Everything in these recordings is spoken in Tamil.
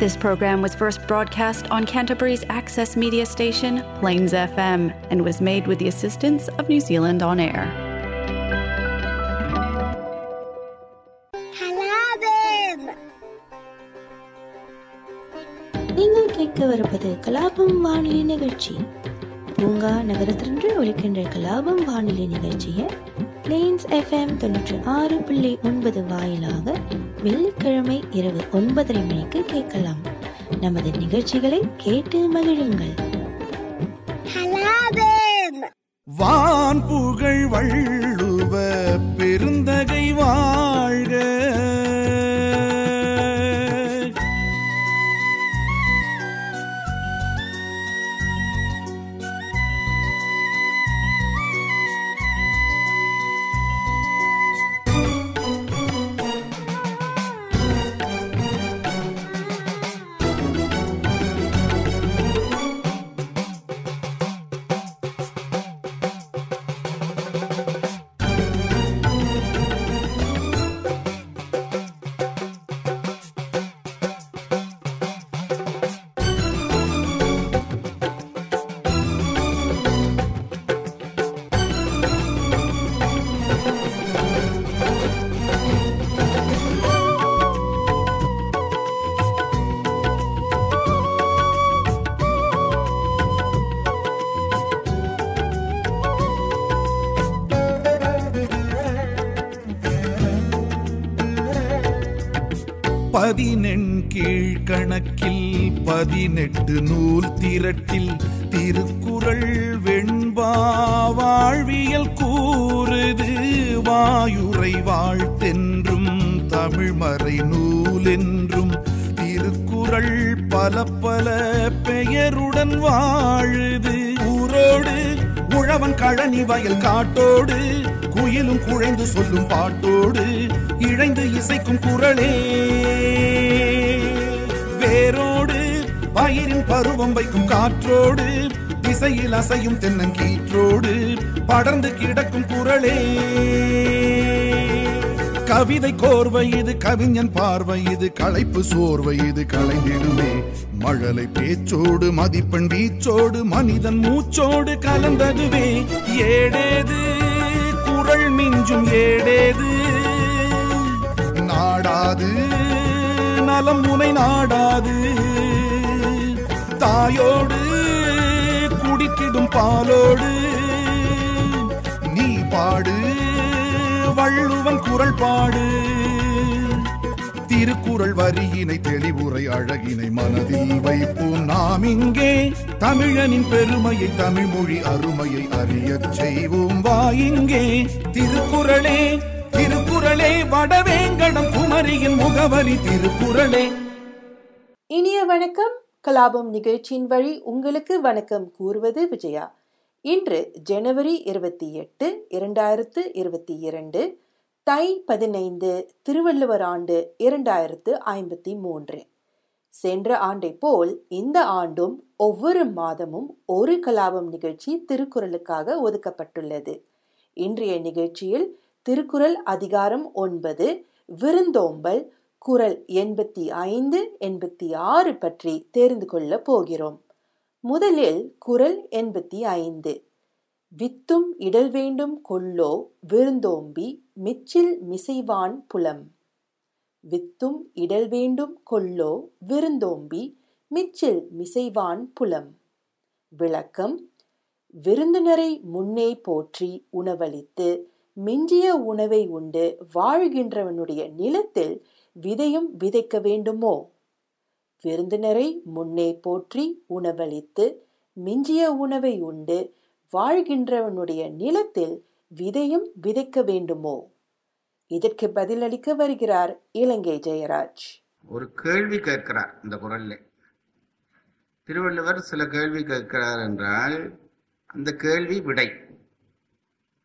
This program was first broadcast on Canterbury's access media station, Plains FM, and was made with the assistance of New Zealand On Air. கலாபம் நீங்கள் கேட்கவிருப்பது கலாபம் வானொலி நிகழ்ச்சி பூங்கா நகரத்திலிருந்து ஒலிக்கின்ற கலாபம் வானொலி நிகழ்ச்சியை பிளேன்ஸ் எஃப்எம் தொண்ணூற்றி ஆறு புள்ளி ஒன்பது வாயிலாக வெள்ளிக்கிழமை இரவு ஒன்பதரை மணிக்கு கேட்கலாம். நமது நிகழ்ச்சிகளை கேட்டு மகிழுங்கள். வான் புகழ் வள்ளுவ பெருந்தகை வா பதினெண்கீழ் கணக்கில் பதினெட்டு நூல் திரட்டில் திருக்குறள் வெண்பா வாழ்வியல் கூறுது. வாயுரை வாழ்த்தென்றும் தமிழ்மறை நூலென்றும் திருக்குறள் பல பல பெயருடன் வாழுது. ஊரோடு உழவன் கழனி வயல் காட்டோடு குயிலும் குழைந்து சொல்லும் பாட்டோடு இழைந்து இசைக்கும் குரலே. வேரோடு பயிரின் பருவம் வைக்கும் காற்றோடு திசையில் அசையும் தென்னங்கீற்றோடு படர்ந்து கிடக்கும் குரலே. கவிதை கோர்வை இது கவிஞன் பார்வை இது களைப்பு சோர்வை இது கலைந்திடுமே மழலை பேச்சோடு மதிப்பெண் வீச்சோடு மனிதன் மூச்சோடு கலந்ததுவே. ஏடேது குரல் மிஞ்சும் ஏடேது நாடாது நலம் உனை நாடாது. தாயோடு குடித்திடும் பாலோடு நீ பாடு வள்ளுவன் குரல் பாடு. திருக்குறள் வரியினை தெளிவுரை அழகினை மனதில் வைப்போம். நாம் இங்கே தமிழனின் பெருமையை தமிழ் மொழி அருமையை அறியச் செய்வோம். வா இங்கே திருக்குறளே திருக்குறளே வடவேங்கடம் குமரியின் முகவரி திருக்குறளே. இனிய வணக்கம். கலாபம் நிகழ்ச்சியின் வழி உங்களுக்கு வணக்கம் கூறுவது விஜயா. இன்று ஜனவரி இருபத்தி எட்டு இரண்டாயிரத்து இருபத்தி இரண்டு தை பதினைந்து திருவள்ளுவர் ஆண்டு இரண்டாயிரத்து ஐம்பத்தி மூன்று. சென்ற ஆண்டை போல் இந்த ஆண்டும் ஒவ்வொரு மாதமும் ஒரு கலாபம் நிகழ்ச்சி திருக்குறளுக்காக ஒதுக்கப்பட்டுள்ளது. இன்றைய நிகழ்ச்சியில் திருக்குறள் அதிகாரம் ஒன்பது விருந்தோம்பல் குரல் எண்பத்தி ஐந்து எண்பத்தி ஆறு பற்றி தெரிந்து கொள்ள போகிறோம். முதலில் குரல் எண்பத்தி ஐந்து. வித்தும் இடல் வேண்டும் கொல்லோ விருந்தோம்பி மிச்சில் மிசைவான் புலம். வித்தும் இடல் வேண்டும் கொல்லோ விருந்தோம்பி மிச்சில் மிசைவான் புலம். விளக்கம் விருந்தினரை முன்னே போற்றி உணவளித்து மிஞ்சிய உணவை உண்டு வாழ்கின்றவனுடைய நிலத்தில் விதையும் விதைக்க வேண்டுமோ? விருந்தினரை முன்னே போற்றி உணவளித்து மிஞ்சிய உணவை உண்டு வாழ்கின்றவனுடைய நிலத்தில் விதையும் விதைக்க வேண்டுமோ? இதற்கு பதிலளிக்க வருகிறார் இலங்கை ஜெயராஜ். ஒரு கேள்வி கேட்கிறார் இந்த குரல்ல. திருவள்ளுவர் சில கேள்வி கேட்கிறார் என்றால் அந்த கேள்வி விடை.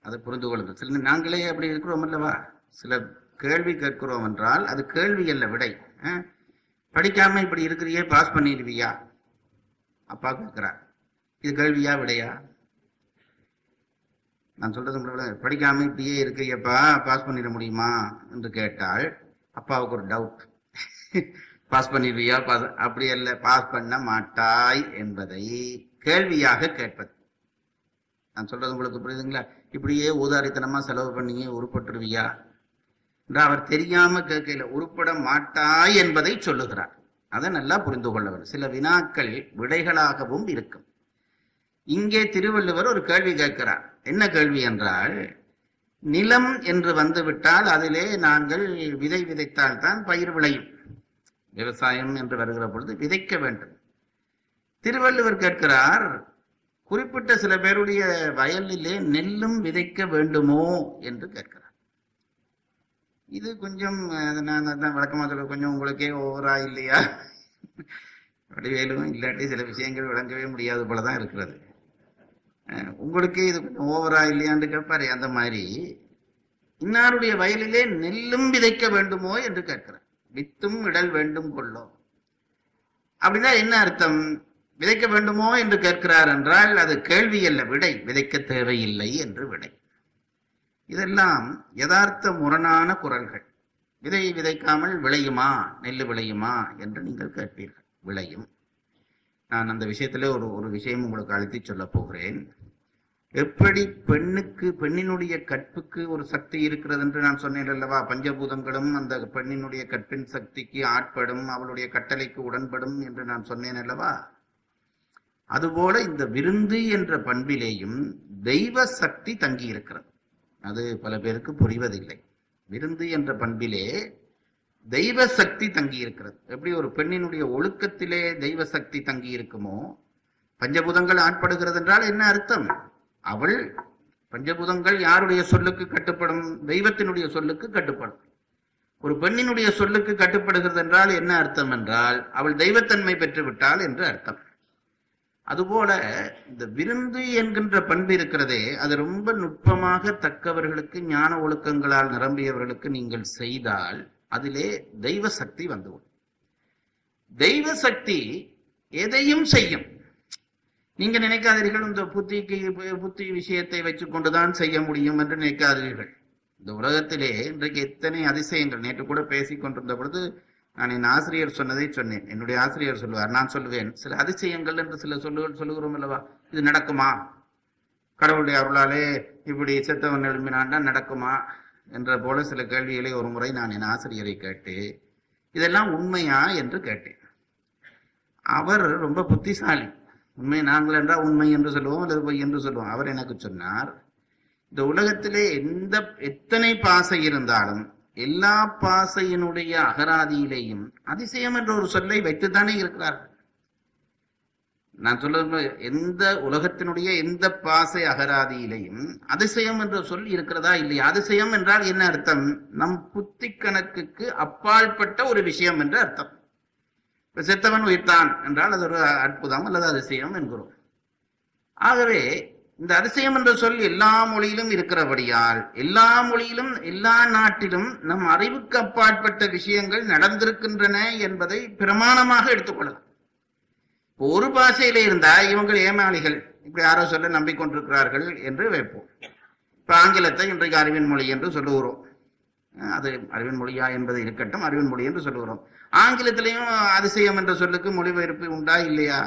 அதை புரிந்து கொள்ளுங்கள். சில நாங்களே அப்படி இருக்கிறோம் அல்லவா? சில கேள்வி கேட்கிறோம் என்றால் அது கேள்வி அல்ல விடை. படிக்காம இப்படி இருக்கிறியே பாஸ் பண்ணிடுவியா? அப்பா கேட்கிறார். இது கேள்வியா விடையா? நான் சொல்றது படிக்காம இப்படியே இருக்கிறியப்பா பாஸ் பண்ணிட முடியுமா? என்று கேட்டால் அப்பாவுக்கு ஒரு டவுட் பாஸ் பண்ணிடுவியா? பாஸ் அப்படி அல்ல பாஸ் பண்ண மாட்டாய் என்பதை கேள்வியாக கேட்பது. நான் சொல்றது உங்களுக்கு புரியுதுங்களா? இப்படியே ஊதாரித்தனமா செலவு பண்ணியே உருப்பட்டுருவியா? என்று அவர் தெரியாம கேட்கல உருப்பட மாட்டாய் என்பதை சொல்லுகிறார். அதை நல்லா புரிந்து கொள்ள வேண்டும். சில வினாக்கள் விடைகளாகவும் இருக்கும். இங்கே திருவள்ளுவர் ஒரு கேள்வி கேட்கிறார். என்ன கேள்வி என்றால் நிலம் என்று வந்துவிட்டால் அதிலே நாங்கள் விதை விதைத்தால் தான் பயிர் விளையும். விவசாயம் என்று வருகிற பொழுது விதைக்க வேண்டும். திருவள்ளுவர் கேட்கிறார் குறிப்பிட்ட சில பேருடைய வயலிலே நெல்லும் விதைக்க வேண்டுமோ என்று கேட்கிறார். இது கொஞ்சம் நான் வழக்கமாக சொல்ல கொஞ்சம் உங்களுக்கே ஓவரா இல்லையா? வடிவேலும் இல்லாட்டி சில விஷயங்கள் விளங்கவே முடியாது போலதான் இருக்கிறது. உங்களுக்கே இது கொஞ்சம் ஓவரா இல்லையான்னு கேட்பாரு அந்த மாதிரி. இன்னாருடைய வயலிலே நெல்லும் விதைக்க வேண்டுமோ என்று கேட்கிறார். வித்தும் இடல் வேண்டும் கொள்ளோ. அப்படின்னா என்ன அர்த்தம்? விதைக்க வேண்டுமோ என்று கேட்கிறார் என்றால் அது கேள்வி அல்ல விடை. விதைக்க தேவையில்லை என்று விடை. இதெல்லாம் யதார்த்த முரணான குரல்கள். விதை விதைக்காமல் விளையுமா? நெல் விளையுமா? என்று நீங்கள் கேட்பீர்கள். விளையும். நான் அந்த விஷயத்துல ஒரு ஒரு விஷயம் உங்களுக்கு அழுத்தி சொல்ல போகிறேன். எப்படி பெண்ணுக்கு பெண்ணினுடைய கற்புக்கு ஒரு சக்தி இருக்கிறது என்று நான் சொன்னேன் அல்லவா? பஞ்சபூதங்களும் அந்த பெண்ணினுடைய கற்பின் சக்திக்கு ஆட்படும் அவளுடைய கட்டளைக்கு உடன்படும் என்று நான் சொன்னேன் அல்லவா? அதுபோல இந்த விருந்து என்ற பண்பிலேயும் தெய்வ சக்தி தங்கி இருக்கிறது அது பல பேருக்கு புரிவதில்லை. விருந்து என்ற பண்பிலே தெய்வ சக்தி தங்கி இருக்கிறது எப்படி ஒரு பெண்ணினுடைய ஒழுக்கத்திலே தெய்வ சக்தி தங்கி இருக்குமோ பஞ்சபூதங்கள் ஆட்படுகிறது என்றால் என்ன அர்த்தம்? அவள் பஞ்சபூதங்கள் யாருடைய சொல்லுக்கு கட்டுப்படும்? தெய்வத்தினுடைய சொல்லுக்கு கட்டுப்படும். ஒரு பெண்ணினுடைய சொல்லுக்கு கட்டுப்படுகிறது என்றால் என்ன அர்த்தம் என்றால் அவள் தெய்வத்தன்மை பெற்று விட்டாள் என்று அர்த்தம். அதுபோல இந்த விருந்து என்கின்ற பண்பு இருக்கிறதே அது ரொம்ப நுட்பமாக தக்கவர்களுக்கு ஞான ஒழுக்கங்களால் நிரம்பியவர்களுக்கு நீங்கள் செய்தால் அதிலே தெய்வ சக்தி வந்துவிடும் தெய்வ சக்தி எதையும் செய்யும். நீங்க நினைக்காதீர்கள் இந்த புத்திக்கு புத்தி விஷயத்தை வச்சுக்கொண்டுதான் செய்ய முடியும் என்று நினைக்காதீர்கள். இந்த உலகத்திலே இன்றைக்கு எத்தனை அதிசயங்கள் நேற்று கூட பேசிக் கொண்டிருந்த பொழுது நான் என் ஆசிரியர் சொன்னதை சொன்னேன். என்னுடைய ஆசிரியர் சொல்லுவார் நான் சொல்லுவேன். சில அதிசயங்கள் என்று சில சொல்லு சொல்லுகிறோம் அல்லவா? இது நடக்குமா? கடவுளுடைய அருளாலே இப்படி செத்தவன் எழுப்பினான்னா நடக்குமா? என்ற போல சில கேள்விகளை ஒரு முறை நான் என் ஆசிரியரை கேட்டு இதெல்லாம் உண்மையா என்று கேட்டேன். அவர் ரொம்ப புத்திசாலி. உண்மை நாங்கள் என்றால் உண்மை என்று சொல்லுவோம் அல்லது பொய் என்று சொல்லுவோம். அவர் எனக்கு சொன்னார் இந்த உலகத்திலே எந்த எத்தனை பாசை இருந்தாலும் எல்லா பாசையினுடைய அகராதியிலேயும் அதிசயம் என்ற ஒரு சொல்லை வைத்துத்தானே இருக்கிறார்கள். நான் சொல்ல எந்த உலகத்தினுடைய எந்த பாசை அகராதியிலையும் அதிசயம் என்ற சொல் இருக்கிறதா இல்லையா? அதிசயம் என்றால் என்ன அர்த்தம்? நம் புத்தி கணக்குக்கு அப்பாற்பட்ட ஒரு விஷயம் என்று அர்த்தம். இப்ப செத்தவன் உயிர்த்தான் என்றால் அது ஒரு அற்புதம் அல்லது அதிசயம் என்கிறோம். ஆகவே இந்த அதிசயம் என்ற சொல் எல்லா மொழியிலும் இருக்கிறபடியால் எல்லா மொழியிலும் எல்லா நாட்டிலும் நம் அறிவுக்கு அப்பாற்பட்ட விஷயங்கள் நடந்திருக்கின்றன என்பதை பிரமாணமாக எடுத்துக்கொள்ளலாம் இப்போ ஒரு பாஷையில இருந்தா இவங்கள் ஏமாளிகள் இப்படி யாரோ சொல்ல நம்பிக்கொண்டிருக்கிறார்கள் என்று வைப்போம். இப்ப ஆங்கிலத்தை இன்றைக்கு அறிவின் மொழி என்று சொல்லுகிறோம். அது அறிவின் மொழியா என்பது இருக்கட்டும் அறிவின் மொழி என்று சொல்லுகிறோம். ஆங்கிலத்திலையும் அதிசயம் என்ற சொல்லுக்கு மொழிபெயர்ப்பு உண்டா இல்லையா?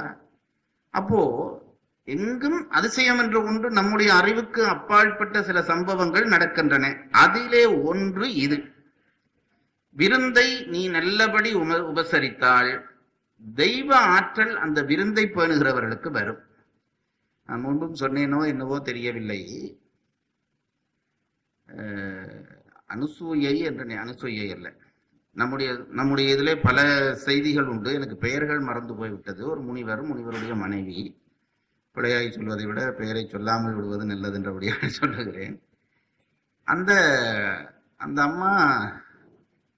அப்போ எங்கும் அதிசயம் என்ற ஒன்று நம்முடைய அறிவுக்கு அப்பாற்பட்ட சில சம்பவங்கள் நடக்கின்றன. அதிலே ஒன்று இது. விருந்தை நீ நல்லபடி உம உபசரித்தால் தெய்வ ஆற்றல் அந்த விருந்தை பேணுகிறவர்களுக்கு வரும். நான் முன்பும் சொன்னேனோ என்னவோ தெரியவில்லை. அனுசூயை என்ற அனுசூயை அல்ல. நம்முடைய நம்முடைய இதிலே பல செய்திகள் உண்டு. எனக்கு பெயர்கள் மறந்து போய்விட்டது. ஒரு முனிவர் முனிவருடைய மனைவி. பிழையாய் சொல்வதை விட பெயரை சொல்லாமல் விடுவது நல்லது என்றபடியாக சொல்லுகிறேன். அந்த அந்த அம்மா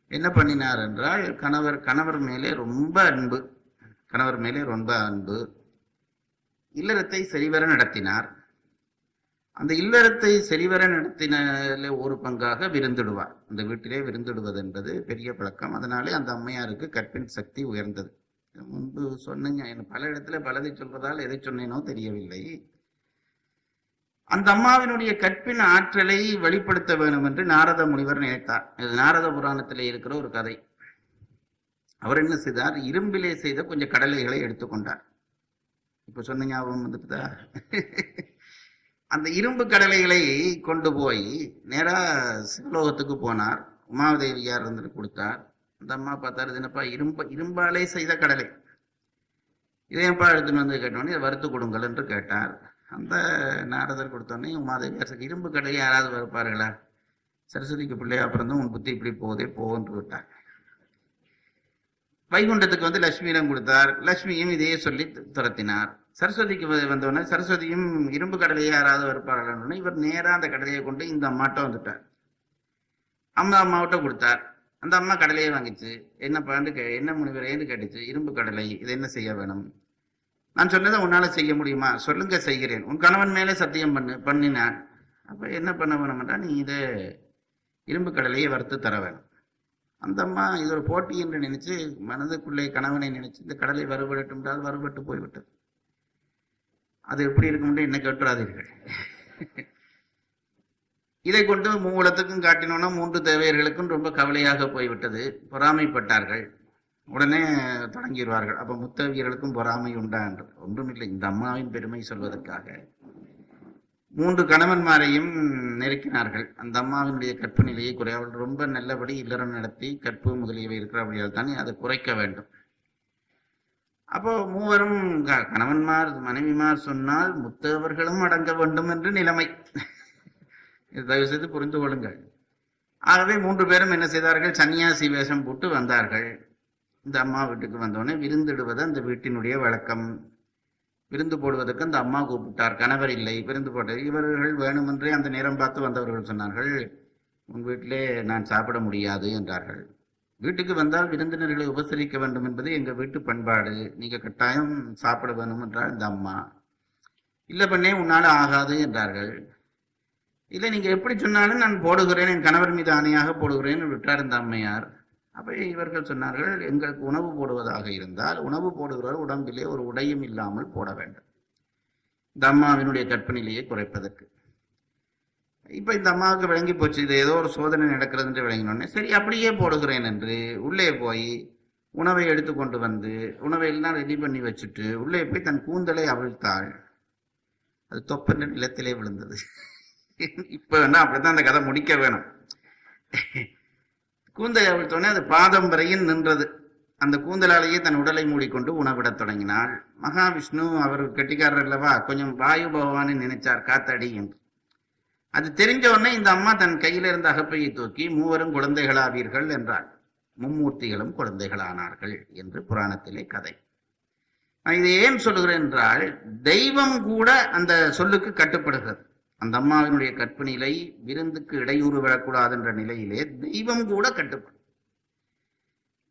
என்ன பண்ணினார் என்றால் கணவர் கணவர் மேலே ரொம்ப அன்பு கணவர் மேலே ரொம்ப அன்பு இல்லறத்தை சரிவர நடத்தினார். அந்த இல்லறத்தை சரிவர நடத்தினாலே ஒரு பங்காக விருந்திடுவார். அந்த வீட்டிலே விருந்திடுவது என்பது பெரிய பழக்கம். அதனாலே அந்த அம்மையாருக்கு கற்பின் சக்தி உயர்ந்தது. முன்பு சொன்னீங்க. எனக்கு பல இடத்துல பலதை சொல்வதால் எதை சொன்னேனோ தெரியவில்லை. அந்த அம்மாவினுடைய கற்பின் ஆற்றலை வெளிப்படுத்த வேண்டும் என்று நாரத முனிவர் நினைத்தார். இது நாரத புராணத்தில் இருக்கிற ஒரு கதை. அவர் என்ன செய்தார்? இரும்பிலே செய்த கொஞ்சம் கடலைகளை எடுத்துக்கொண்டார் இப்ப சொன்ன ஞாபகம் வந்துட்டுதா அந்த இரும்பு கடலைகளை கொண்டு போய் நேரா சிவலோகத்துக்கு போனார். உமாதேவியார் இருந்துட்டு கொடுத்தார். அந்த அம்மா பார்த்தாரு என்னப்பா இரும்பு இரும்பாலே செய்த கடலை. இதையப்பா எடுத்துன்னு வந்து கேட்டோன்னே இதை வறுத்து கொடுங்கள் என்று கேட்டார். அந்த நாரதர் கொடுத்தோடனே உமாதேவியார் சரி, இரும்பு கடலை யாராவது வறுப்பார்களா? சரஸ்வதிக்கு பிள்ளையா பிறந்தும் உன் புத்தி இப்படி போதே போன்று விட்டார். வைகுண்டத்துக்கு வந்து லட்சுமியிடம் கொடுத்தார். லட்சுமியும் இதையே சொல்லி துரத்தினார். சரஸ்வதிக்கு வ- வந்தவுடனே சரஸ்வதியும் இரும்பு கடலையே யாராவது வருப்பார்கள்னு இவர் நேராக அந்த கடலையை கொண்டு இந்த அம்மாட்ட வந்துட்டார். அம்மா அம்மாவிட்ட கொடுத்தார். அந்த அம்மா கடலையே வாங்கிச்சு. என்ன பாண்டு கே என்ன முனிவரேன்னு கேட்டுச்சு? இரும்பு கடலை. இது என்ன செய்ய வேணும்? நான் சொன்னதை உன்னால செய்ய முடியுமா? சொல்லுங்க செய்கிறேன். உன் கணவன் மேலே சத்தியம் பண்ணு பண்ணினான் அப்ப என்ன பண்ண வேணும்டா? நீ இதை இரும்பு கடலையை வறுத்து தர வேணும். அந்த அம்மா இது ஒரு போட்டி என்று நினைச்சு மனதுக்குள்ளே கணவனை நினைச்சு இந்த கடலை வறுபடட்டும் வறுபட்டு போய்விட்டது. அது எப்படி இருக்கும்னு என்ன கேட்டுறாதீர்கள் இதை கொண்டு மூவலத்துக்கும் காட்டினோன்னா மூன்று தேவையர்களுக்கும் ரொம்ப கவலையாக போய்விட்டது. பொறாமைப்பட்டார்கள். உடனே தொடங்கிடுவார்கள். அப்போ முத்தவியர்களுக்கும் பொறாமை உண்டா என்று. ஒன்றுமில்லை. இந்த அம்மாவின் பெருமை சொல்வதற்காக. மூன்று கணவன்மாரையும் நெருக்கினார்கள். அந்த அம்மாவினுடைய கற்பு நிலையை குறை. அவள் ரொம்ப நல்லபடி இல்லறம் நடத்தி கற்பு முதலியவை இருக்கிறபடியால் தானே அதை குறைக்க வேண்டும். அப்போ மூவரும் க- கணவன்மார் மனைவிமார் சொன்னால் முத்தவர்களும் அடங்க வேண்டும் என்று நிலைமை. இது தயவு செய்து புரிந்து கொள்ளுங்கள். ஆகவே மூன்று பேரும் என்ன செய்தார்கள்? சன்னியாசி வேஷம் போட்டு வந்தார்கள். இந்த அம்மா வீட்டுக்கு வந்தோடனே விருந்திடுவது அந்த வீட்டினுடைய வழக்கம். விருந்து போடுவதற்கு அந்த அம்மா கூப்பிட்டார். கணவர் இல்லை விருந்து போட்ட இவர்கள் வேணுமென்றே அந்த நேரம் பார்த்து வந்தவர்கள் சொன்னார்கள் உன் வீட்டிலே நான் சாப்பிட முடியாது என்றார்கள். வீட்டுக்கு வந்தால் விருந்தினர்களை உபசரிக்க வேண்டும் என்பது எங்கள் வீட்டு பண்பாடு. நீங்கள் கட்டாயம் சாப்பிட வேணும் என்றார் இந்த அம்மா. இல்லை பண்ணே உன்னால் ஆகாது என்றார்கள். இல்லை நீங்க எப்படி சொன்னாலும் நான் போடுகிறேன் என் கணவர் மீது ஆணையாக போடுகிறேன் விட்டார் இந்த அம்மையார். அப்ப இவர்கள் சொன்னார்கள் எங்களுக்கு உணவு போடுவதாக இருந்தால் உணவு போடுகிறவர் உடம்பிலே ஒரு உடையும் இல்லாமல் போட வேண்டும். இந்த அம்மாவினுடைய கற்பனையிலேயே குறைப்பதற்கு. இப்ப இந்த அம்மாவுக்கு விளங்கி போச்சு இது ஏதோ ஒரு சோதனை நடக்கிறது என்று விளங்கினோடனே சரி அப்படியே போடுகிறேன் என்று உள்ளே போய் உணவை எடுத்து கொண்டு வந்து உணவை எல்லாம் ரெடி பண்ணி வச்சுட்டு உள்ளே போய் தன் கூந்தலை அவிழ்த்தாள். அது தொப்பென்று நிலத்திலே விழுந்தது. இப்ப வேணா அப்படித்தான் அந்த கதை முடிக்க வேணும். கூந்தலை அவிழ்த்தோடனே அது பாதம் வரையும் நின்றது. அந்த கூந்தலாலேயே தன் உடலை மூடிக்கொண்டு உணவிடத் தொடங்கினாள். மகாவிஷ்ணு அவர் கெட்டிக்காரர் அல்லவா? கொஞ்சம் வாயு பகவானை நினைச்சார் காத்தடி என்று. அது தெரிஞ்ச உடனே இந்த அம்மா தன் கையில இருந்த அகப்பையை தூக்கி மூவரும் குழந்தைகளாவீர்கள் என்றாள். மும்மூர்த்திகளும் குழந்தைகளானார்கள் என்று புராணத்திலே கதை. நான் இதை ஏன் சொல்லுகிறேன் என்றால் தெய்வம் கூட அந்த சொல்லுக்கு கட்டுப்படுகிறது. அந்த அம்மாவினுடைய கற்பினிலை விருந்துக்கு இடையூறு விடக்கூடாது என்ற நிலையிலே தெய்வம் கூட கட்டுப்படும்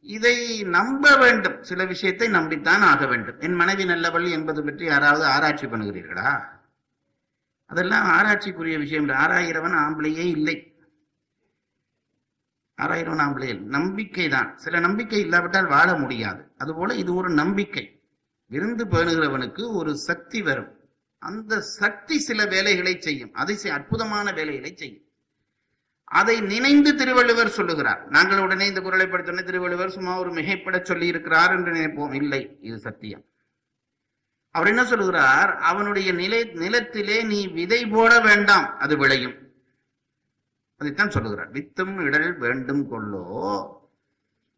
இதை நம்ப வேண்டும். சில விஷயத்தை நம்பித்தான் ஆக வேண்டும். என் மனைவி நல்லவள் என்பது பற்றி யாராவது ஆராய்ச்சி பண்ணுகிறீர்களா? அதெல்லாம் ஆராய்ச்சிக்குரிய விஷயம் இல்லை. ஆம்பளையே இல்லை. ஆறாயிரவன் ஆம்பளை நம்பிக்கை தான். சில நம்பிக்கை இல்லாவிட்டால் வாழ முடியாது. அதுபோல இது ஒரு நம்பிக்கை. விருந்து பேணுகிறவனுக்கு ஒரு சக்தி வரும். அந்த சக்தி சில வேலைகளை செய்யும். அதை செய்- அற்புதமான வேலைகளை செய்யும். அதை நினைந்து திருவள்ளுவர் சொல்லுகிறார். நாங்கள் உடனே இந்த குரலை படித்தோடனே திருவள்ளுவர் சும்மா ஒரு மிகைப்பட சொல்லி இருக்கிறார் என்று நினைப்போம். இல்லை இது சத்தியம். அவர் என்ன சொல்லுகிறார்? அவனுடைய நிலை நிலத்திலே நீ விதை போட வேண்டாம் அது விளையும். அதைத்தான் சொல்லுகிறார். வித்தும் இடல் வேண்டும் கொள்ளோ.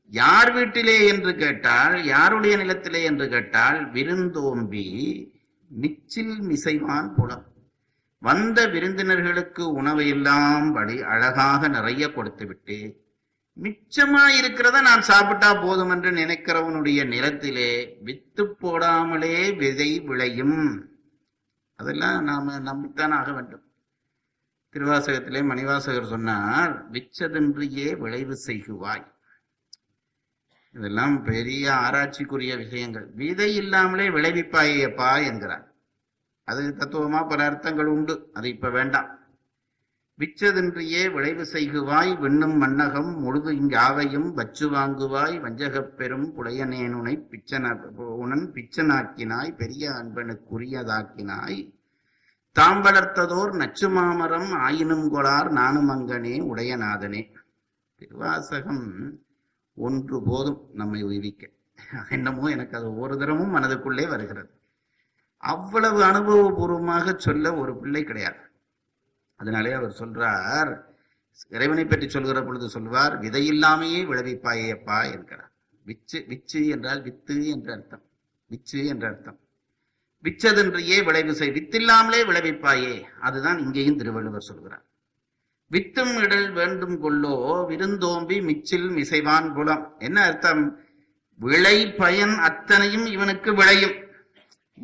யார் வீட்டிலே என்று கேட்டால் யாருடைய நிலத்திலே என்று கேட்டால் விருந்தோம்பி நிச்சில் மிசைவான் புலம். வந்த விருந்தினர்களுக்கு உணவையெல்லாம் படி அழகாக நிறைய கொடுத்து விட்டு மிச்சமா இருக்கிறத நான் சாப்பிட்டா போதும் என்று நினைக்கிறவனுடைய நிலத்திலே வித்து போடாமலே விதை விளையும். அதெல்லாம் நாம நம்பித்தான் ஆக வேண்டும். திருவாசகத்திலே மணிவாசகர் சொன்னார் விச்சதென்றியே விளைவு செய்குவாய். இதெல்லாம் பெரிய ஆராய்ச்சிக்குரிய விஷயங்கள். விதை இல்லாமலே விளைவிப்பாயப்பா என்கிறார். அது தத்துவமா பல அர்த்தங்கள் உண்டு. அது இப்ப வேண்டாம். விச்சதின்றியே விளைவு செய்குவாய் விண்ணும் மன்னகம் முழுது இங்காவையும் வச்சு வாங்குவாய் வஞ்சகப் பெரும் புலையனேனுனை பிச்சன உணன் பிச்சனாக்கினாய் பெரிய அன்பனுக்குரியதாக்கினாய். தாம் வளர்த்ததோர் நச்சு மாமரம் ஆயினும் கொளார் நானும் அங்கனே உடையநாதனே. திருவாசகம் ஒன்று போதும் நம்மை உய்விக்க. என்னமோ எனக்கு அது ஒவ்வொரு தரமும் மனதுக்குள்ளே வருகிறது. அவ்வளவு அனுபவபூர்வமாக சொல்ல ஒரு பிள்ளை கிடையாது. அதனாலே அவர் சொல்றார் இறைவனை பற்றி சொல்கிற பொழுது சொல்வார் விதையில்லாமையே விளைவிப்பாயே அப்பா என்கிறார். விச்சு விச்சு என்றால் வித்து என்ற அர்த்தம். விச்சு என்ற அர்த்தம். விச்சதென்றையே விளைவு செய் வித்தில்லாமலே விளைவிப்பாயே? அதுதான் இங்கேயும் திருவள்ளுவர் சொல்கிறார். வித்தும் இடல் வேண்டும் கொள்ளோ விருந்தோம்பி மிச்சில் மிசைவான் குலம் என்ன அர்த்தம்? விளை பயன் அத்தனையும் இவனுக்கு விளையும்.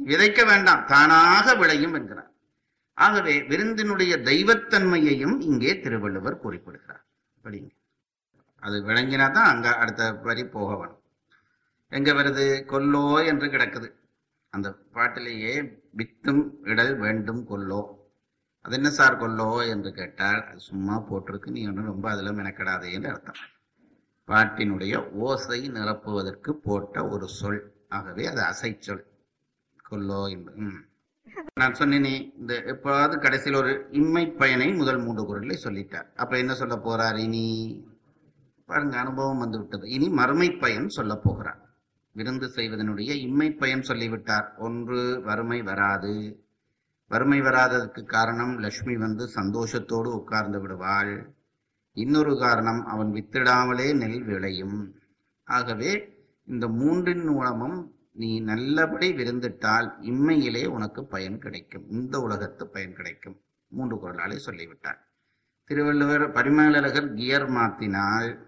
விதைக்க வேண்டாம் தானாக விளையும் என்கிறார். ஆகவே விருந்தினுடைய தெய்வத்தன்மையையும் இங்கே திருவள்ளுவர் குறிப்பிடுகிறார். அப்படிங்க. அது விளங்கினா தான் அங்க அடுத்த வரி போக வேணும் எங்க வருது? கொல்லோ என்று கிடக்குது. அந்த பாட்டிலேயே வித்தும் இடல் வேண்டும் கொல்லோ அது என்ன சார் கொல்லோ? என்று கேட்டால் அது சும்மா போட்டிருக்கு நீ ஒன்றும் ரொம்ப அதில் மெனக்கடாதே என்று அர்த்தம். பாட்டினுடைய ஓசை நிரப்புவதற்கு போட்ட ஒரு சொல். ஆகவே அது அசைச்சொல் கொல்லோ என்பது ம். நான் சொன்னேனே இந்த எப்பாவது கடைசியில் ஒரு இம்மை பயனை முதல் மூன்று குரலை சொல்லிட்டார். அப்ப என்ன சொல்ல போறார் இனி? பாருங்க அனுபவம் வந்து விட்டது. இனி மறுமை பயன் சொல்ல போகிறார். விருந்து செய்வதனுடைய இம்மை பயன் சொல்லிவிட்டார். ஒன்று வறுமை வராது வறுமை வராததற்கு காரணம் லக்ஷ்மி வந்து சந்தோஷத்தோடு உட்கார்ந்து விடுவாள். இன்னொரு காரணம் அவன் வித்திடாமலே நெல் விளையும். ஆகவே இந்த மூன்றின் மூலமும் நீ நல்லபடி விருந்திட்டால் இம்மையிலே உனக்கு பயன் கிடைக்கும். இந்த உலகத்து பயன் கிடைக்கும். மூன்று குரலாலே சொல்லிவிட்டார் திருவள்ளுவர் பரிமேலழகர் கியர் மாத்தினால்.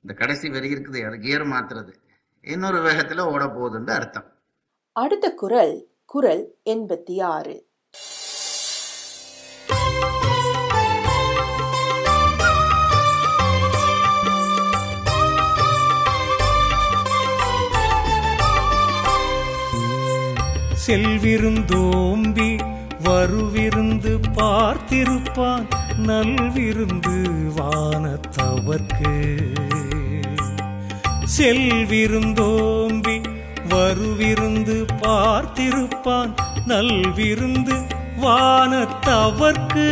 இந்த கடைசி வரி இருக்குது கியர் மாத்துறது. இன்னொரு வேகத்துல ஓட போகுதுன்னு அர்த்தம். அடுத்த குரல் குரல் எண்பத்தி ஆறு. செல்விருந்தோம்பி வருவிருந்து பார்த்திருப்பான் நல்விருந்து வானத்தவர்க்கு. செல்விருந்தோம்பி வருவிருந்து பார்த்திருப்பான் நல்விருந்து வானத்தவர்க்கு.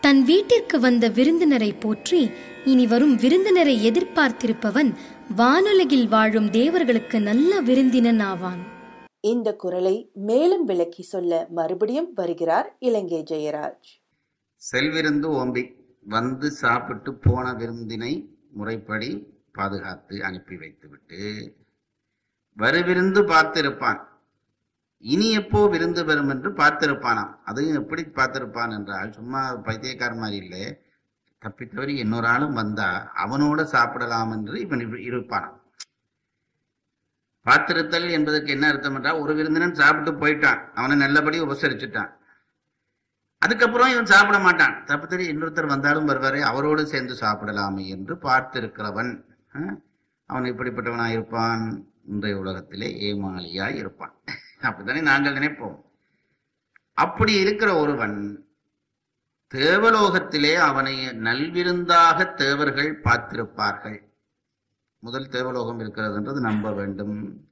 தன் வீட்டிற்கு வந்த விருந்தினரை போற்றி இனி வரும் விருந்தினரை எதிர்பார்த்திருப்பவன் வானுலகில் வாழும் தேவர்களுக்கு நல்ல விருந்தினன் ஆவான். இந்த குரலை மேலும் விளக்கி சொல்ல மறுபடியும் வருகிறார் இலங்கை ஜெயராஜ். செல்விருந்து ஓம்பி வந்து சாப்பிட்டு போன விருந்தினை முறைப்படி பாதுகாத்து அனுப்பி வைத்துவிட்டு வருவிருந்து பார்த்திருப்பான். இனி எப்போ விருந்து வரும் என்று பார்த்திருப்பானாம். அதையும் எப்படி பார்த்திருப்பான் என்றால் சும்மா பைத்தியக்கார மாதிரி இல்லை. தப்பித்தவரி இன்னொரு ஆளும் வந்தா அவனோட சாப்பிடலாம் என்று இவன் இரு- இருப்பானாம். பார்த்திருத்தல் என்பதற்கு என்ன அர்த்தம் என்றால் ஒரு விருந்தினன் சாப்பிட்டு போயிட்டான். அவனை நல்லபடி உபசரிச்சுட்டான். அதுக்கப்புறம் இவன் சாப்பிட மாட்டான். தப்பு தெரி இன்னொருத்தர் வந்தாலும் வருவாரே அவரோடு சேர்ந்து சாப்பிடலாமே என்று பார்த்திருக்கிறவன். அவன் இப்படிப்பட்டவனாக இருப்பான். இன்றைய உலகத்திலே ஏமாளியாய் இருப்பான். அப்படித்தானே நாங்கள் நினைப்போம். அப்படி இருக்கிற ஒருவன் தேவலோகத்திலே அவனை நல்விருந்தாக தேவர்கள் பார்த்திருப்பார்கள். முதல் தேவலோகம் இருக்கிறதுன்றது நம்ப வேண்டும்.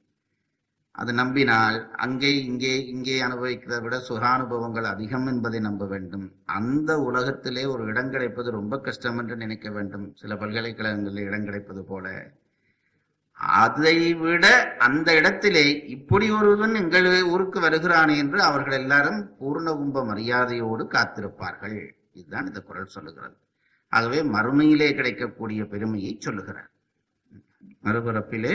அது நம்பினால் அங்கே இங்கே இங்கே அனுபவிக்கிறதை விட சுகானுபவங்கள் அதிகம் என்பதை நம்ப வேண்டும். அந்த உலகத்திலே ஒரு இடம் கிடைப்பது ரொம்ப கஷ்டம் என்று நினைக்க வேண்டும். சில பல்கலைக்கழகங்களில் இடம் கிடைப்பது போல. அதை விட அந்த இடத்திலே இப்படி ஒருவன் எங்கள் ஊருக்கு வருகிறான் என்று அவர்கள் எல்லாரும் பூர்ண கும்ப மரியாதையோடு காத்திருப்பார்கள். இதுதான் இந்த குரல் சொல்லுகிறது. ஆகவே மறுமையிலே கிடைக்கக்கூடிய பெருமையை சொல்லுகிறார். மறுபிறப்பிலே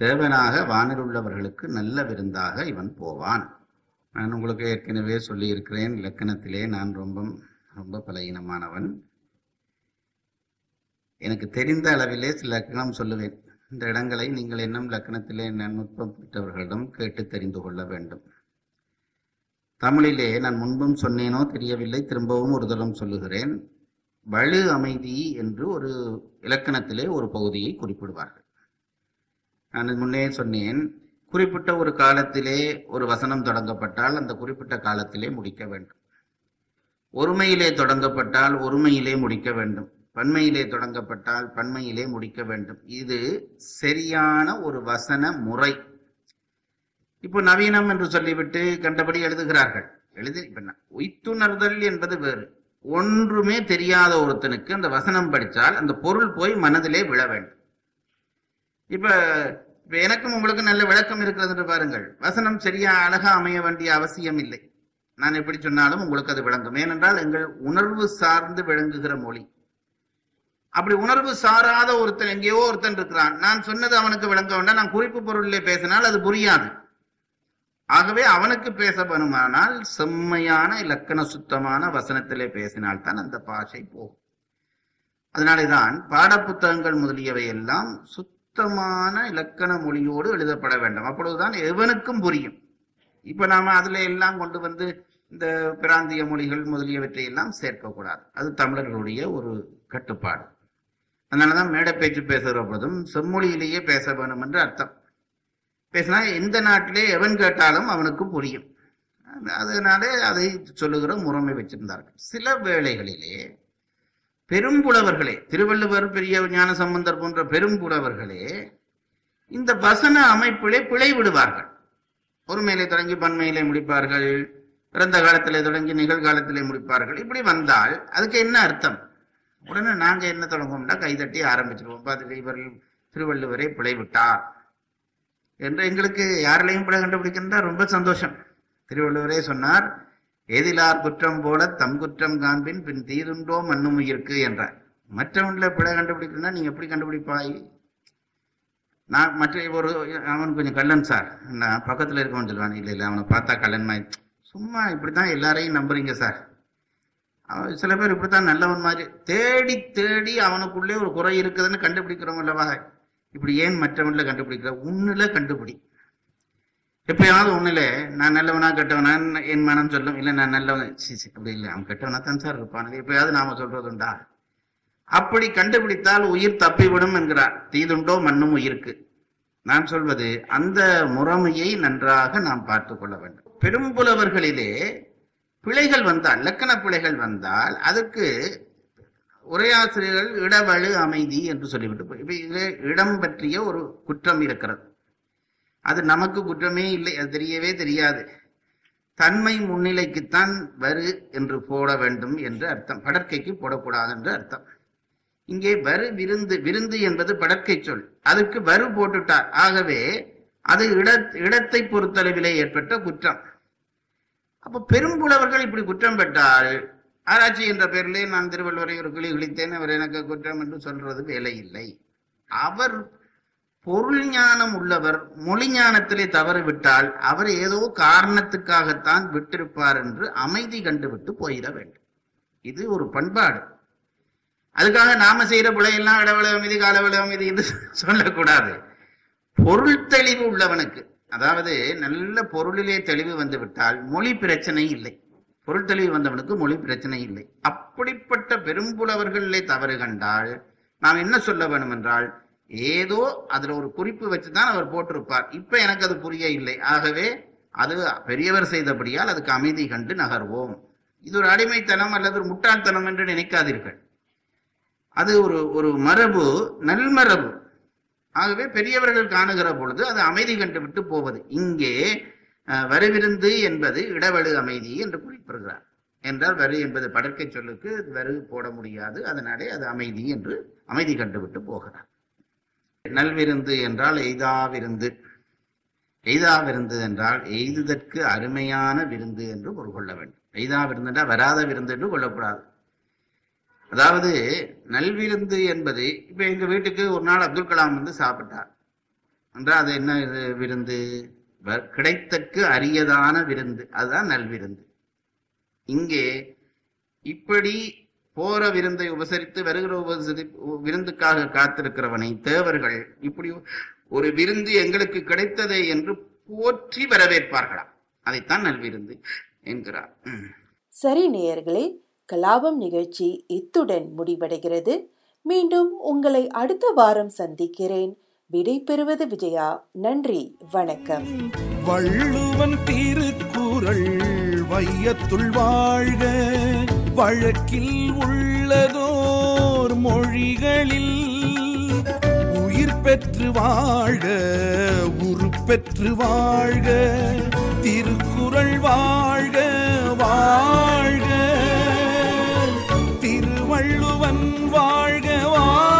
தேவனாக வானில் உள்ளவர்களுக்கு நல்ல விருந்தாக இவன் போவான். நான் உங்களுக்கு ஏற்கனவே சொல்லியிருக்கிறேன் இலக்கணத்திலே நான் ரொம்ப ரொம்ப பலகீனமானவன் எனக்கு தெரிந்த அளவிலே சில இலக்கணம் சொல்லுவேன். இந்த இடங்களை நீங்கள் இன்னும் இலக்கணத்திலே நுட்பம் பெற்றவர்களிடம் கேட்டு தெரிந்து கொள்ள வேண்டும். தமிழிலே நான் முன்பும் சொன்னேனோ தெரியவில்லை திரும்பவும் ஒரு தரம் சொல்லுகிறேன். வலு அமைதி என்று ஒரு இலக்கணத்திலே ஒரு பகுதியை குறிப்பிடுவார்கள். நான் முன்னே சொன்னேன் குறிப்பிட்ட ஒரு காலத்திலே ஒரு வசனம் தொடங்கப்பட்டால் அந்த குறிப்பிட்ட காலத்திலே முடிக்க வேண்டும். ஒருமையிலே தொடங்கப்பட்டால் ஒருமையிலே முடிக்க வேண்டும். பன்மையிலே தொடங்கப்பட்டால் பன்மையிலே முடிக்க வேண்டும். இது சரியான ஒரு வசன முறை. இப்போ நவீனம் என்று சொல்லிவிட்டு கண்டபடி எழுதுகிறார்கள். எழுதி உய்த்துணர்தல் என்பது வேறு. ஒன்றுமே தெரியாத ஒருத்தனுக்கு அந்த வசனம் படித்தால் அந்த பொருள் போய் மனதிலே விழ வேண்டும். இப்ப இப்ப எனக்கும் உங்களுக்கு நல்ல விளக்கம் இருக்கிறது என்று பாருங்கள். வசனம் சரியா அழகா அமைய வேண்டிய அவசியம் இல்லை. நான் எப்படி சொன்னாலும் உங்களுக்கு அது விளங்கும். ஏனென்றால் எங்கள் உணர்வு சார்ந்து விளங்குகிற மொழி. அப்படி உணர்வு சாராத ஒருத்தன் எங்கேயோ ஒருத்தன் இருக்கிறான். நான் சொன்னது அவனுக்கு விளங்க வேண்டாம். நான் குறிப்பு பொருளிலே பேசினால் அது புரியாது. ஆகவே அவனுக்கு பேச வேணுமானால் செம்மையான இலக்கண சுத்தமான வசனத்திலே பேசினால்தான் அந்த பாஷை போகும். அதனாலேதான் பாடப்புத்தகங்கள் முதலியவை எல்லாம் சுத்தமான இலக்கண மொழியோடு எழுதப்பட வேண்டும். அப்பொழுதுதான் எவனுக்கும் புரியும். இப்ப நாம அதுல எல்லாம் கொண்டு வந்து இந்த பிராந்திய மொழிகள் முதலியவற்றை எல்லாம் சேர்க்கக்கூடாது. அது தமிழர்களுடைய ஒரு கட்டுப்பாடு. அதனாலதான் மேடை பேச்சு பேசுகிற பொழுதும் செம்மொழியிலேயே பேச வேணும் என்று அர்த்தம். பேசினா எந்த நாட்டிலே எவன் கேட்டாலும் அவனுக்கு புரியும். அதனாலே அதை சொல்லுகிற முறைமை வச்சிருந்தார்கள். சில வேளைகளிலே பெரும்புலவர்களே திருவள்ளுவர் பெரிய ஞான சம்பந்தர் போன்ற பெரும்புலவர்களே இந்த வசன அமைப்பிலே பிழை விடுவார்கள். ஒருமையிலே தொடங்கி பன்மையிலே முடிப்பார்கள் பிறந்த காலத்திலே தொடங்கி நிகழ்காலத்திலே முடிப்பார்கள். இப்படி வந்தால் அதுக்கு என்ன அர்த்தம்? உடனே நாங்கள் என்ன தொடங்குவோம்னா கைதட்டி ஆரம்பிச்சிருவோம். பார்த்துட்டு இவர்கள் திருவள்ளுவரை பிழைவிட்டார் என்று எங்களுக்கு யாரிலையும் பிழை கண்டுபிடிக்கின்றா ரொம்ப சந்தோஷம். திருவள்ளுவரே சொன்னார் எதிலார் குற்றம் போல தம் குற்றம் காண்பின் பின் தீதுண்டோ மண்ணும் உயிர்க்கு என்றார். மற்றவன்ல பிழை கண்டுபிடிக்கணும்னா நீங்க எப்படி கண்டுபிடிப்பாய்? நான் மற்ற ஒரு அவன் கொஞ்சம் கள்ளன் சார். நான் பக்கத்தில் இருக்கவன் சொல்லுவான் இல்லை இல்லை அவனை பார்த்தா கள்ளன் மாதிரி. சும்மா இப்படித்தான் எல்லாரையும் நம்புறீங்க சார். அவன் சில பேர் இப்படித்தான் நல்லவன் மாதிரி. தேடி தேடி அவனுக்குள்ளே ஒரு குறை இருக்குதுன்னு கண்டுபிடிக்கிறோம் அல்லவா இப்படி ஏன் மற்றவன்ல கண்டுபிடிக்கிற? உன்னில கண்டுபிடி. எப்பயாவது ஒண்ணுல நான் நல்லவனா கெட்டவனா என் மனம் சொல்லும். இல்லை நான் நல்லவன். அப்படி இல்லை. அவன் கெட்டவனா தான் சார் இருப்பான். எப்பயாவது நாம சொல்றதுண்டா அப்படி கண்டுபிடித்தால் உயிர் தப்பிவிடும் என்கிறார். தீதுண்டோ மண்ணும் உயிருக்கு. நான் சொல்வது அந்த முறைமையை நன்றாக நாம் பார்த்து கொள்ள வேண்டும். பெரும்புலவர்களிலே பிழைகள் வந்தால் இலக்கண பிழைகள் வந்தால் அதற்கு உரையாசிரியர்கள் இடவழு அமைதி என்று சொல்லிவிட்டு இப்ப இடம் பற்றிய ஒரு குற்றம் இருக்கிறது. அது நமக்கு குற்றமே இல்லை அது தெரியவே தெரியாது. தன்மை முன்னிலைக்குத்தான் வரு என்று போட வேண்டும் என்று அர்த்தம். படற்கைக்கு போடக்கூடாது என்று அர்த்தம். இங்கே வரு விருந்து விருந்து என்பது படற்கை சொல். அதுக்கு வரு போட்டுட்டார். ஆகவே அது இட இடத்தை பொறுத்தளவிலே ஏற்பட்ட குற்றம். அப்ப பெரும்புலவர்கள் இப்படி குற்றம் பெற்றால் ஆராய்ச்சி என்ற பெயரிலே நான் திருவள்ளுவரை ஒரு கிளி கிழித்தேன் அவர் எனக்கு குற்றம் என்று சொல்றது வேலை இல்லை அவர் பொருள் ஞானம் உள்ளவர் மொழி ஞானத்திலே தவறு விட்டால் அவர் ஏதோ காரணத்துக்காகத்தான் விட்டிருப்பார் என்று அமைதி கண்டுவிட்டு போயிட வேண்டும். இது ஒரு பண்பாடு. அதுக்காக நாம செய்யற பிழையெல்லாம் இடவள அமைதி காலவள அமைதி இது சொல்லக்கூடாது. பொருள் தெளிவு உள்ளவனுக்கு அதாவது நல்ல பொருளிலே தெளிவு வந்துவிட்டால் மொழி பிரச்சனை இல்லை. பொருள் தெளிவு வந்தவனுக்கு மொழி பிரச்சனை இல்லை. அப்படிப்பட்ட பெரும்புலவர்களிலே தவறு கண்டால் நாம் என்ன சொல்ல வேணும் என்றால் ஏதோ அதுல ஒரு குறிப்பு வச்சுதான் அவர் போட்டிருப்பார். இப்ப எனக்கு அது புரிய இல்லை ஆகவே அது பெரியவர் செய்தபடியால் அதுக்கு அமைதி கண்டு நகர்வோம். இது ஒரு அடிமைத்தனம் அல்லது ஒரு முட்டாள்தனம் என்று நினைக்காதீர்கள். அது ஒரு ஒரு மரபு நல்மரபு. ஆகவே பெரியவர்கள் காணுகிற பொழுது அது அமைதி கண்டு விட்டு போவது. இங்கே வருவிருந்து என்பது இடவெளு அமைதி என்று குறிப்பிடுகிறார். என்றால் வரு என்பது படற்கை சொல்லுக்கு வரு போட முடியாது. அதனாலே அது அமைதி என்று அமைதி கண்டுவிட்டு போகிறார். நல்விருந்து என்றால் எய்தா விருந்து எய்தா விருந்து என்றால் எய்துதற்கு அருமையான விருந்து என்று பொருள் கொள்ள வேண்டும். எய்தா விருந்து என்றால் வராத விருந்து என்று கொள்ளக்கூடாது. அதாவது நல்விருந்து என்பது இப்ப எங்க வீட்டுக்கு ஒரு நாள் அப்துல் கலாம் வந்து சாப்பிட்டார். என்றால் அது என்ன இது விருந்து? வ- கிடைத்தற்கு அரியதான விருந்து. அதுதான் நல்விருந்து. இங்கே இப்படி போற விருந்தை உபசரித்து வருகிற உபசரி விருந்துக்காக காத்திருக்கிறவனை தேவர்கள் இப்படி ஒரு விருந்து எங்களுக்கு கிடைத்ததே என்று போற்றி வரவேற்பார்களாம். அதைத்தான் நல்விருந்து என்கிறார். சரி நேயர்களே கலாபம் நிகழ்ச்சி இத்துடன் முடிவடைகிறது. மீண்டும் உங்களை அடுத்த வாரம் சந்திக்கிறேன். விடை பெறுவது விஜயா. நன்றி வணக்கம். வள்ளுவன் திருக்குறள் வையத்துள் வாழ்க. வழக்கில் உள்ளதோர் மொழிகளில் உயிர் பெற்று வாழ்க உருப்பெற்று வாழ்க திருக்குறள் வாழ்க வாழ்க திருவள்ளுவன் வாழ்க வாழ்க.